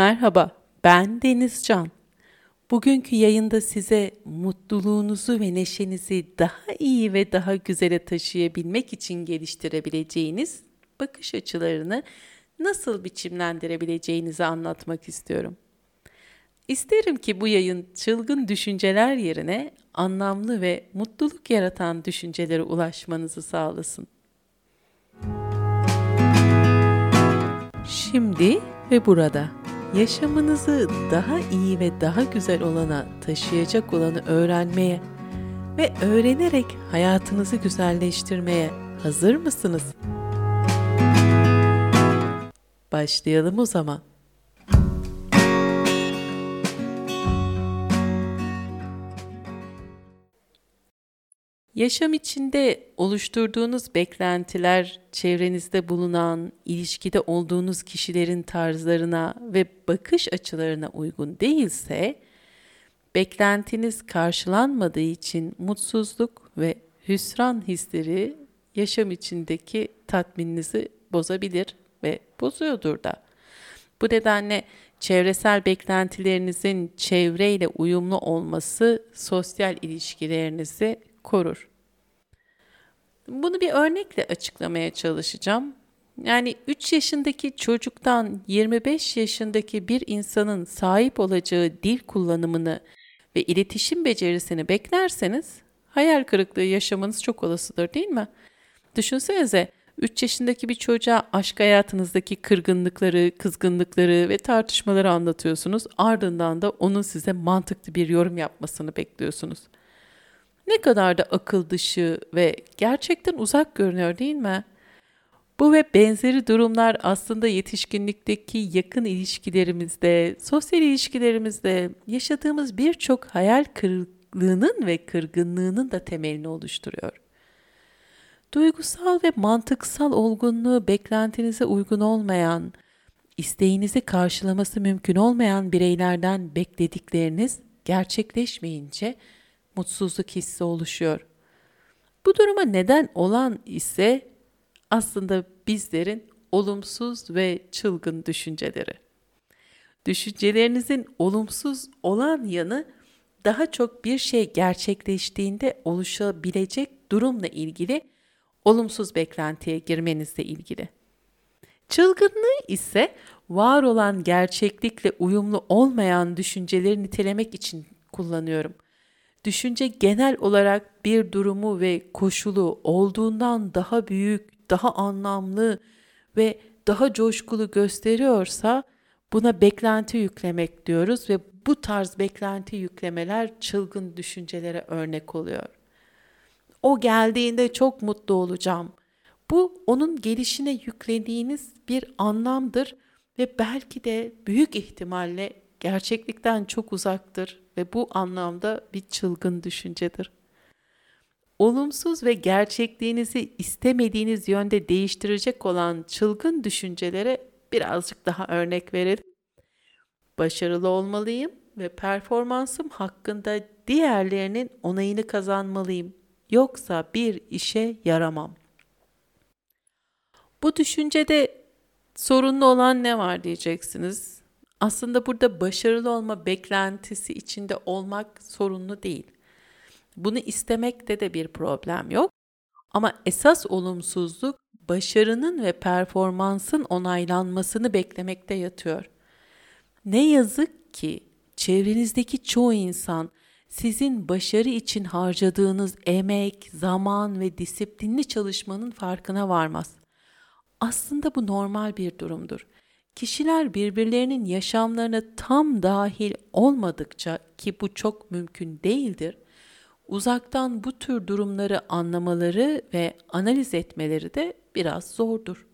Merhaba, ben Denizcan. Bugünkü yayında size mutluluğunuzu ve neşenizi daha iyi ve daha güzele taşıyabilmek için geliştirebileceğiniz bakış açılarını nasıl biçimlendirebileceğinizi anlatmak istiyorum. İsterim ki bu yayın çılgın düşünceler yerine anlamlı ve mutluluk yaratan düşüncelere ulaşmanızı sağlasın. Şimdi ve burada yaşamınızı daha iyi ve daha güzel olana taşıyacak olanı öğrenmeye ve öğrenerek hayatınızı güzelleştirmeye hazır mısınız? Başlayalım o zaman. Yaşam içinde oluşturduğunuz beklentiler, çevrenizde bulunan, ilişkide olduğunuz kişilerin tarzlarına ve bakış açılarına uygun değilse, beklentiniz karşılanmadığı için mutsuzluk ve hüsran hisleri yaşam içindeki tatmininizi bozabilir ve bozuyordur da. Bu nedenle çevresel beklentilerinizin çevreyle uyumlu olması sosyal ilişkilerinizi korur. Bunu bir örnekle açıklamaya çalışacağım. Yani 3 yaşındaki çocuktan 25 yaşındaki bir insanın sahip olacağı dil kullanımını ve iletişim becerisini beklerseniz hayal kırıklığı yaşamanız çok olasıdır değil mi? Düşünsenize 3 yaşındaki bir çocuğa aşk hayatınızdaki kırgınlıkları, kızgınlıkları ve tartışmaları anlatıyorsunuz. Ardından da onun size mantıklı bir yorum yapmasını bekliyorsunuz. Ne kadar da akıl dışı ve gerçekten uzak görünüyor değil mi? Bu ve benzeri durumlar aslında yetişkinlikteki yakın ilişkilerimizde, sosyal ilişkilerimizde yaşadığımız birçok hayal kırıklığının ve kırgınlığının da temelini oluşturuyor. Duygusal ve mantıksal olgunluğu beklentinize uygun olmayan, isteğinizi karşılaması mümkün olmayan bireylerden bekledikleriniz gerçekleşmeyince mutsuzluk hissi oluşuyor. Bu duruma neden olan ise aslında bizlerin olumsuz ve çılgın düşünceleri. Düşüncelerinizin olumsuz olan yanı daha çok bir şey gerçekleştiğinde oluşabilecek durumla ilgili olumsuz beklentiye girmenizle ilgili. Çılgınlığı ise var olan gerçeklikle uyumlu olmayan düşünceleri nitelemek için kullanıyorum. Düşünce genel olarak bir durumu ve koşulu olduğundan daha büyük, daha anlamlı ve daha coşkulu gösteriyorsa buna beklenti yüklemek diyoruz ve bu tarz beklenti yüklemeler çılgın düşüncelere örnek oluyor. O geldiğinde çok mutlu olacağım. Bu onun gelişine yüklediğiniz bir anlamdır ve belki de büyük ihtimalle gerçeklikten çok uzaktır ve bu anlamda bir çılgın düşüncedir. Olumsuz ve gerçekliğinizi istemediğiniz yönde değiştirecek olan çılgın düşüncelere birazcık daha örnek verelim. Başarılı olmalıyım ve performansım hakkında diğerlerinin onayını kazanmalıyım. Yoksa bir işe yaramam. Bu düşüncede sorunlu olan ne var diyeceksiniz. Aslında burada başarılı olma beklentisi içinde olmak sorunlu değil. Bunu istemekte de bir problem yok. Ama esas olumsuzluk başarının ve performansın onaylanmasını beklemekte yatıyor. Ne yazık ki çevrenizdeki çoğu insan sizin başarı için harcadığınız emek, zaman ve disiplinli çalışmanın farkına varmaz. Aslında bu normal bir durumdur. Kişiler birbirlerinin yaşamlarına tam dahil olmadıkça ki bu çok mümkün değildir, uzaktan bu tür durumları anlamaları ve analiz etmeleri de biraz zordur.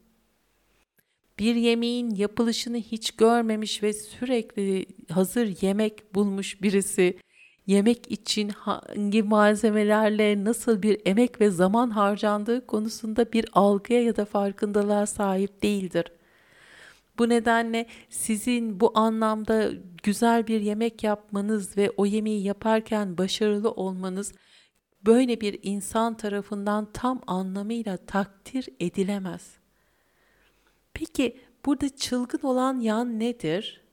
Bir yemeğin yapılışını hiç görmemiş ve sürekli hazır yemek bulmuş birisi yemek için hangi malzemelerle nasıl bir emek ve zaman harcandığı konusunda bir algıya ya da farkındalığa sahip değildir. Bu nedenle sizin bu anlamda güzel bir yemek yapmanız ve o yemeği yaparken başarılı olmanız böyle bir insan tarafından tam anlamıyla takdir edilemez. Peki burada çılgın olan yan nedir?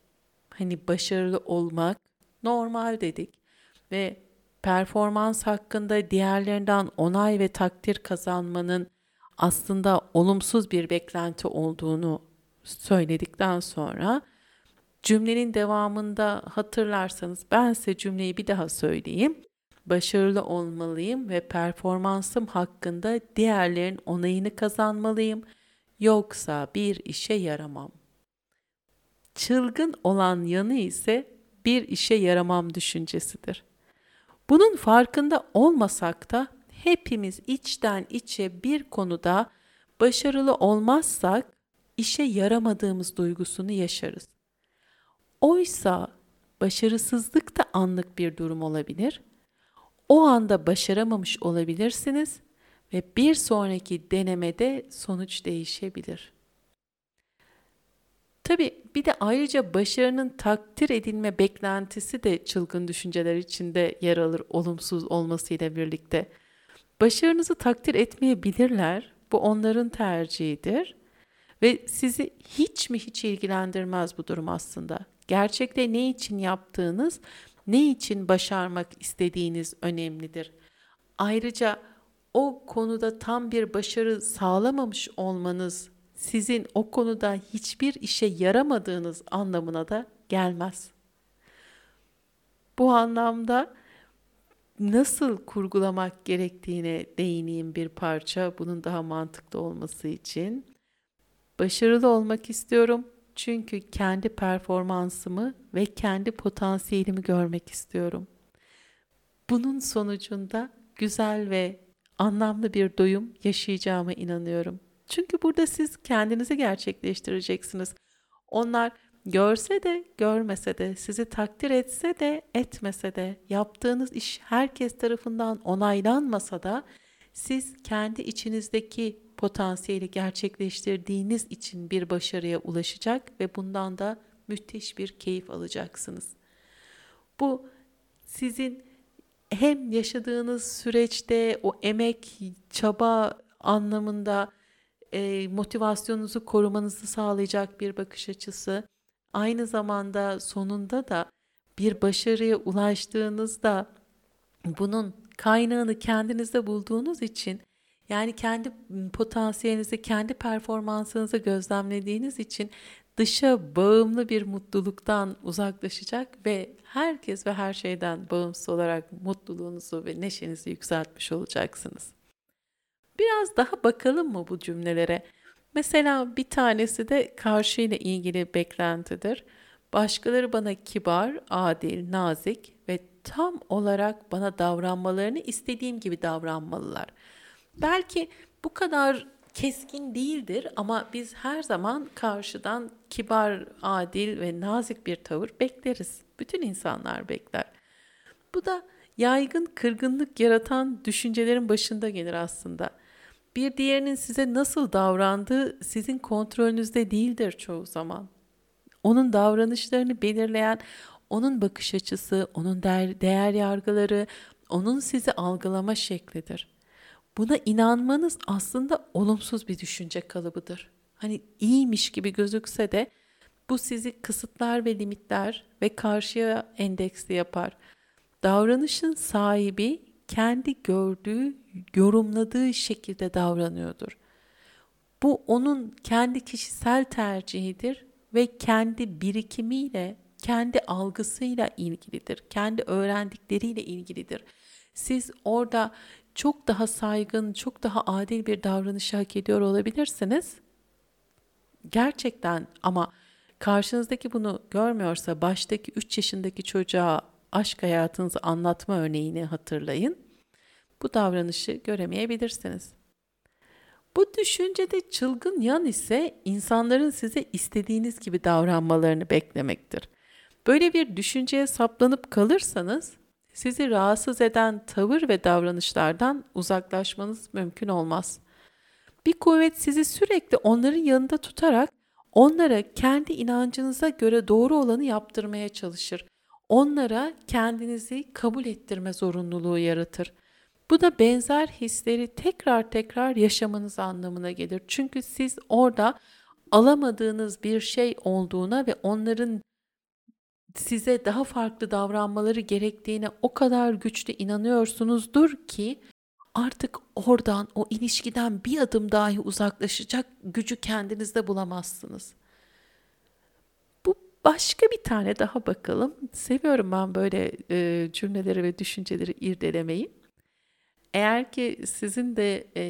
hani başarılı olmak normal dedik ve performans hakkında diğerlerinden onay ve takdir kazanmanın aslında olumsuz bir beklenti olduğunu söyledikten sonra cümlenin devamında hatırlarsanız ben size cümleyi bir daha söyleyeyim. Başarılı olmalıyım ve performansım hakkında diğerlerin onayını kazanmalıyım. Yoksa bir işe yaramam. Çılgın olan yanı ise bir işe yaramam düşüncesidir. Bunun farkında olmasak da hepimiz içten içe bir konuda başarılı olmazsak işe yaramadığımız duygusunu yaşarız. Oysa başarısızlık da anlık bir durum olabilir. O anda başaramamış olabilirsiniz ve bir sonraki denemede sonuç değişebilir. Tabi bir de ayrıca başarının takdir edilme beklentisi de çılgın düşünceler içinde yer alır olumsuz olmasıyla birlikte. Başarınızı takdir etmeyebilirler. Bu onların tercihidir. Ve sizi hiç mi hiç ilgilendirmez bu durum aslında. Gerçekte ne için yaptığınız, ne için başarmak istediğiniz önemlidir. Ayrıca o konuda tam bir başarı sağlamamış olmanız sizin o konuda hiçbir işe yaramadığınız anlamına da gelmez. Bu anlamda nasıl kurgulamak gerektiğine değineyim bir parça bunun daha mantıklı olması için. Başarılı olmak istiyorum çünkü kendi performansımı ve kendi potansiyelimi görmek istiyorum. Bunun sonucunda güzel ve anlamlı bir doyum yaşayacağıma inanıyorum. Çünkü burada siz kendinizi gerçekleştireceksiniz. Onlar görse de görmese de, sizi takdir etse de etmese de, yaptığınız iş herkes tarafından onaylanmasa da siz kendi içinizdeki potansiyeli gerçekleştirdiğiniz için bir başarıya ulaşacak ve bundan da müthiş bir keyif alacaksınız. Bu sizin hem yaşadığınız süreçte o emek, çaba anlamında e, motivasyonunuzu korumanızı sağlayacak bir bakış açısı. Aynı zamanda sonunda da bir başarıya ulaştığınızda bunun kaynağını kendinizde bulduğunuz için yani kendi potansiyelinizi, kendi performansınızı gözlemlediğiniz için dışa bağımlı bir mutluluktan uzaklaşacak ve herkes ve her şeyden bağımsız olarak mutluluğunuzu ve neşenizi yükseltmiş olacaksınız. Biraz daha bakalım mı bu cümlelere? Mesela bir tanesi de karşı ile ilgili beklentidir. Başkaları bana kibar, adil, nazik ve tam olarak bana davranmalarını istediğim gibi davranmalılar. Belki bu kadar keskin değildir ama biz her zaman karşıdan kibar, adil ve nazik bir tavır bekleriz. Bütün insanlar bekler. Bu da yaygın kırgınlık yaratan düşüncelerin başında gelir aslında. Bir diğerinin size nasıl davrandığı sizin kontrolünüzde değildir çoğu zaman. Onun davranışlarını belirleyen onun bakış açısı, onun değer, yargıları, onun sizi algılama şeklidir. Buna inanmanız aslında olumsuz bir düşünce kalıbıdır. Hani iyiymiş gibi gözükse de bu sizi kısıtlar ve limitler ve karşıya endeksli yapar. Davranışın sahibi kendi gördüğü, yorumladığı şekilde davranıyordur. Bu onun kendi kişisel tercihidir ve kendi birikimiyle, kendi algısıyla ilgilidir. Kendi öğrendikleriyle ilgilidir. Siz orada çok daha saygın, çok daha adil bir davranışı hak ediyor olabilirsiniz. Gerçekten ama karşınızdaki bunu görmüyorsa baştaki 3 yaşındaki çocuğa aşk hayatınızı anlatma örneğini hatırlayın. Bu davranışı göremeyebilirsiniz. Bu düşüncede çılgın yan ise insanların size istediğiniz gibi davranmalarını beklemektir. Böyle bir düşünceye saplanıp kalırsanız sizi rahatsız eden tavır ve davranışlardan uzaklaşmanız mümkün olmaz. Bir kuvvet sizi sürekli onların yanında tutarak onlara kendi inancınıza göre doğru olanı yaptırmaya çalışır. Onlara kendinizi kabul ettirme zorunluluğu yaratır. Bu da benzer hisleri tekrar tekrar yaşamanız anlamına gelir. Çünkü siz orada alamadığınız bir şey olduğuna ve onların size daha farklı davranmaları gerektiğine o kadar güçlü inanıyorsunuzdur ki artık oradan o ilişkiden bir adım dahi uzaklaşacak gücü kendinizde bulamazsınız. Bu başka bir tane daha bakalım. Seviyorum ben böyle e, cümleleri ve düşünceleri irdelemeyi. Eğer ki sizin de e,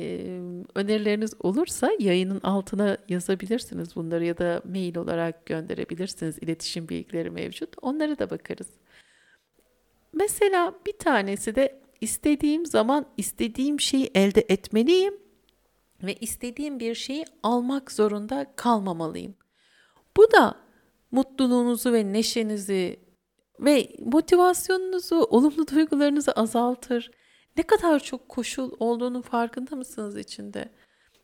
önerileriniz olursa yayının altına yazabilirsiniz bunları ya da mail olarak gönderebilirsiniz. İletişim bilgileri mevcut. Onlara da bakarız. Mesela bir tanesi de istediğim zaman istediğim şeyi elde etmeliyim ve istediğim bir şeyi almak zorunda kalmamalıyım. Bu da mutluluğunuzu ve neşenizi ve motivasyonunuzu, olumlu duygularınızı azaltır ne kadar çok koşul olduğunu farkında mısınız içinde?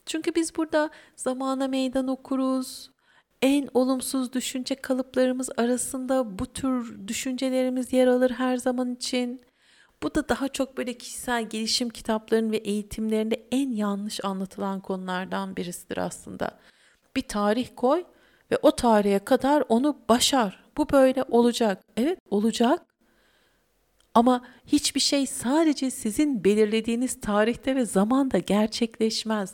Çünkü biz burada zamana meydan okuruz. En olumsuz düşünce kalıplarımız arasında bu tür düşüncelerimiz yer alır her zaman için. Bu da daha çok böyle kişisel gelişim kitaplarının ve eğitimlerinde en yanlış anlatılan konulardan birisidir aslında. Bir tarih koy ve o tarihe kadar onu başar. Bu böyle olacak. Evet olacak ama hiçbir şey sadece sizin belirlediğiniz tarihte ve zamanda gerçekleşmez.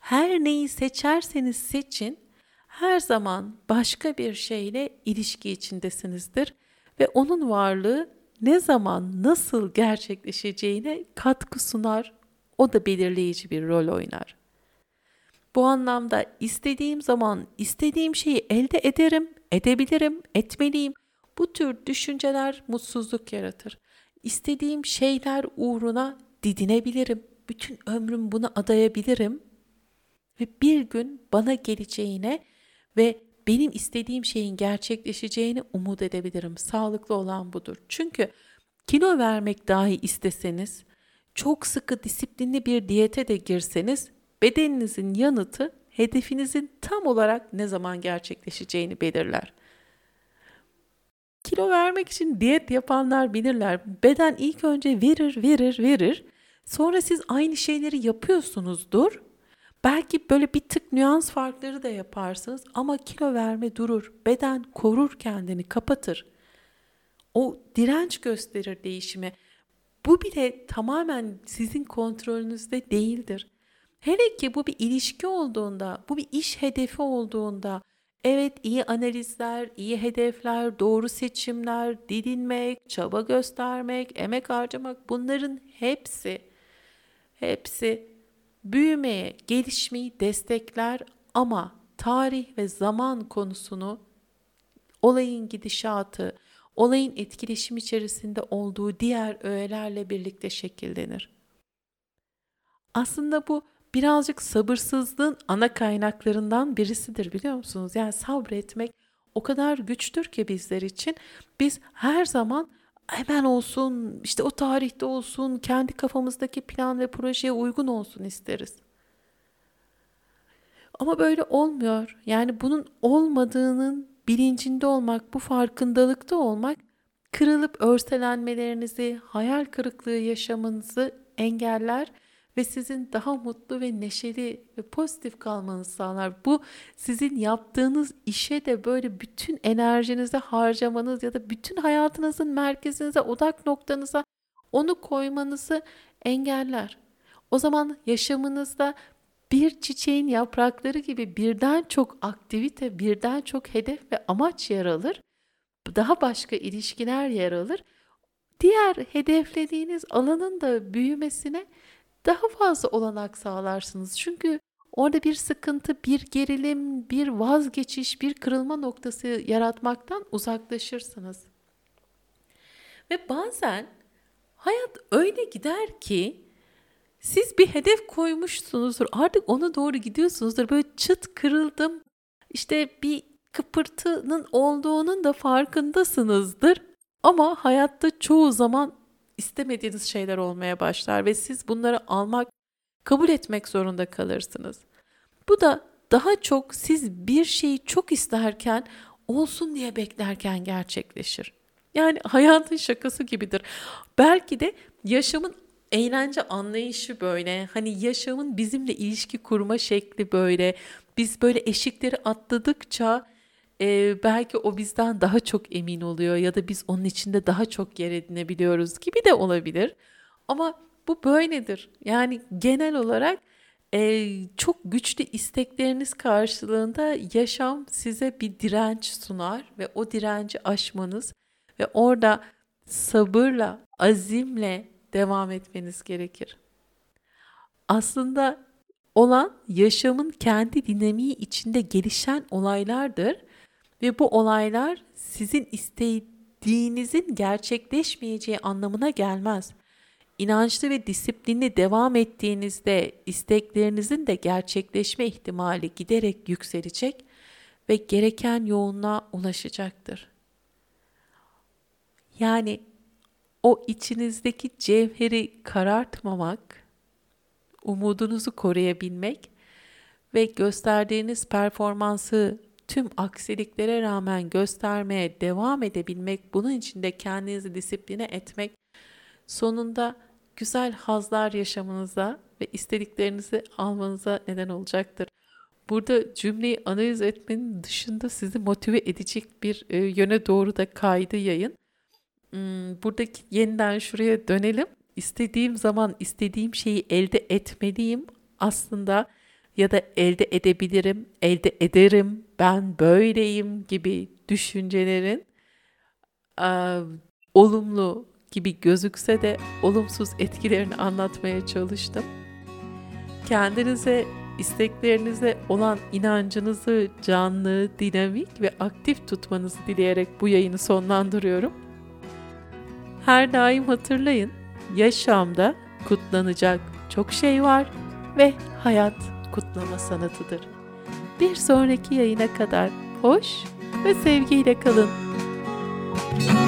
Her neyi seçerseniz seçin, her zaman başka bir şeyle ilişki içindesinizdir ve onun varlığı ne zaman nasıl gerçekleşeceğine katkı sunar, o da belirleyici bir rol oynar. Bu anlamda istediğim zaman istediğim şeyi elde ederim, edebilirim, etmeliyim. Bu tür düşünceler mutsuzluk yaratır. İstediğim şeyler uğruna didinebilirim. Bütün ömrüm buna adayabilirim. Ve bir gün bana geleceğine ve benim istediğim şeyin gerçekleşeceğini umut edebilirim. Sağlıklı olan budur. Çünkü kilo vermek dahi isteseniz, çok sıkı disiplinli bir diyete de girseniz bedeninizin yanıtı hedefinizin tam olarak ne zaman gerçekleşeceğini belirler. Kilo vermek için diyet yapanlar bilirler. Beden ilk önce verir, verir, verir. Sonra siz aynı şeyleri yapıyorsunuzdur. Belki böyle bir tık nüans farkları da yaparsınız ama kilo verme durur. Beden korur kendini, kapatır. O direnç gösterir değişime. Bu bile tamamen sizin kontrolünüzde değildir. Hele ki bu bir ilişki olduğunda, bu bir iş hedefi olduğunda, Evet iyi analizler, iyi hedefler, doğru seçimler, didinmek, çaba göstermek, emek harcamak bunların hepsi hepsi büyümeye, gelişmeyi destekler ama tarih ve zaman konusunu olayın gidişatı, olayın etkileşim içerisinde olduğu diğer öğelerle birlikte şekillenir. Aslında bu birazcık sabırsızlığın ana kaynaklarından birisidir biliyor musunuz? Yani sabretmek o kadar güçtür ki bizler için. Biz her zaman hemen olsun, işte o tarihte olsun, kendi kafamızdaki plan ve projeye uygun olsun isteriz. Ama böyle olmuyor. Yani bunun olmadığının bilincinde olmak, bu farkındalıkta olmak kırılıp örselenmelerinizi, hayal kırıklığı yaşamanızı engeller ve sizin daha mutlu ve neşeli ve pozitif kalmanızı sağlar. Bu sizin yaptığınız işe de böyle bütün enerjinizi harcamanız ya da bütün hayatınızın merkezinize, odak noktanıza onu koymanızı engeller. O zaman yaşamınızda bir çiçeğin yaprakları gibi birden çok aktivite, birden çok hedef ve amaç yer alır. Daha başka ilişkiler yer alır. Diğer hedeflediğiniz alanın da büyümesine daha fazla olanak sağlarsınız. Çünkü orada bir sıkıntı, bir gerilim, bir vazgeçiş, bir kırılma noktası yaratmaktan uzaklaşırsınız. Ve bazen hayat öyle gider ki siz bir hedef koymuşsunuzdur. Artık ona doğru gidiyorsunuzdur. Böyle çıt kırıldım. İşte bir kıpırtının olduğunun da farkındasınızdır. Ama hayatta çoğu zaman istemediğiniz şeyler olmaya başlar ve siz bunları almak, kabul etmek zorunda kalırsınız. Bu da daha çok siz bir şeyi çok isterken olsun diye beklerken gerçekleşir. Yani hayatın şakası gibidir. Belki de yaşamın eğlence anlayışı böyle. Hani yaşamın bizimle ilişki kurma şekli böyle. Biz böyle eşikleri atladıkça e, belki o bizden daha çok emin oluyor ya da biz onun içinde daha çok yer edinebiliyoruz gibi de olabilir. Ama bu böyledir. Yani genel olarak e, çok güçlü istekleriniz karşılığında yaşam size bir direnç sunar ve o direnci aşmanız ve orada sabırla, azimle devam etmeniz gerekir. Aslında olan yaşamın kendi dinamiği içinde gelişen olaylardır ve bu olaylar sizin istediğinizin gerçekleşmeyeceği anlamına gelmez. İnançlı ve disiplinli devam ettiğinizde isteklerinizin de gerçekleşme ihtimali giderek yükselecek ve gereken yoğunluğa ulaşacaktır. Yani o içinizdeki cevheri karartmamak, umudunuzu koruyabilmek ve gösterdiğiniz performansı tüm aksiliklere rağmen göstermeye devam edebilmek, bunun için de kendinizi disipline etmek sonunda güzel hazlar yaşamanıza ve istediklerinizi almanıza neden olacaktır. Burada cümleyi analiz etmenin dışında sizi motive edecek bir e, yöne doğru da kaydı yayın. Hmm, buradaki yeniden şuraya dönelim. İstediğim zaman istediğim şeyi elde etmeliyim. Aslında ya da elde edebilirim, elde ederim, ben böyleyim gibi düşüncelerin e, olumlu gibi gözükse de olumsuz etkilerini anlatmaya çalıştım. Kendinize, isteklerinize olan inancınızı canlı, dinamik ve aktif tutmanızı dileyerek bu yayını sonlandırıyorum. Her daim hatırlayın, yaşamda kutlanacak çok şey var ve hayat kutlama sanatıdır. Bir sonraki yayına kadar hoş ve sevgiyle kalın. Müzik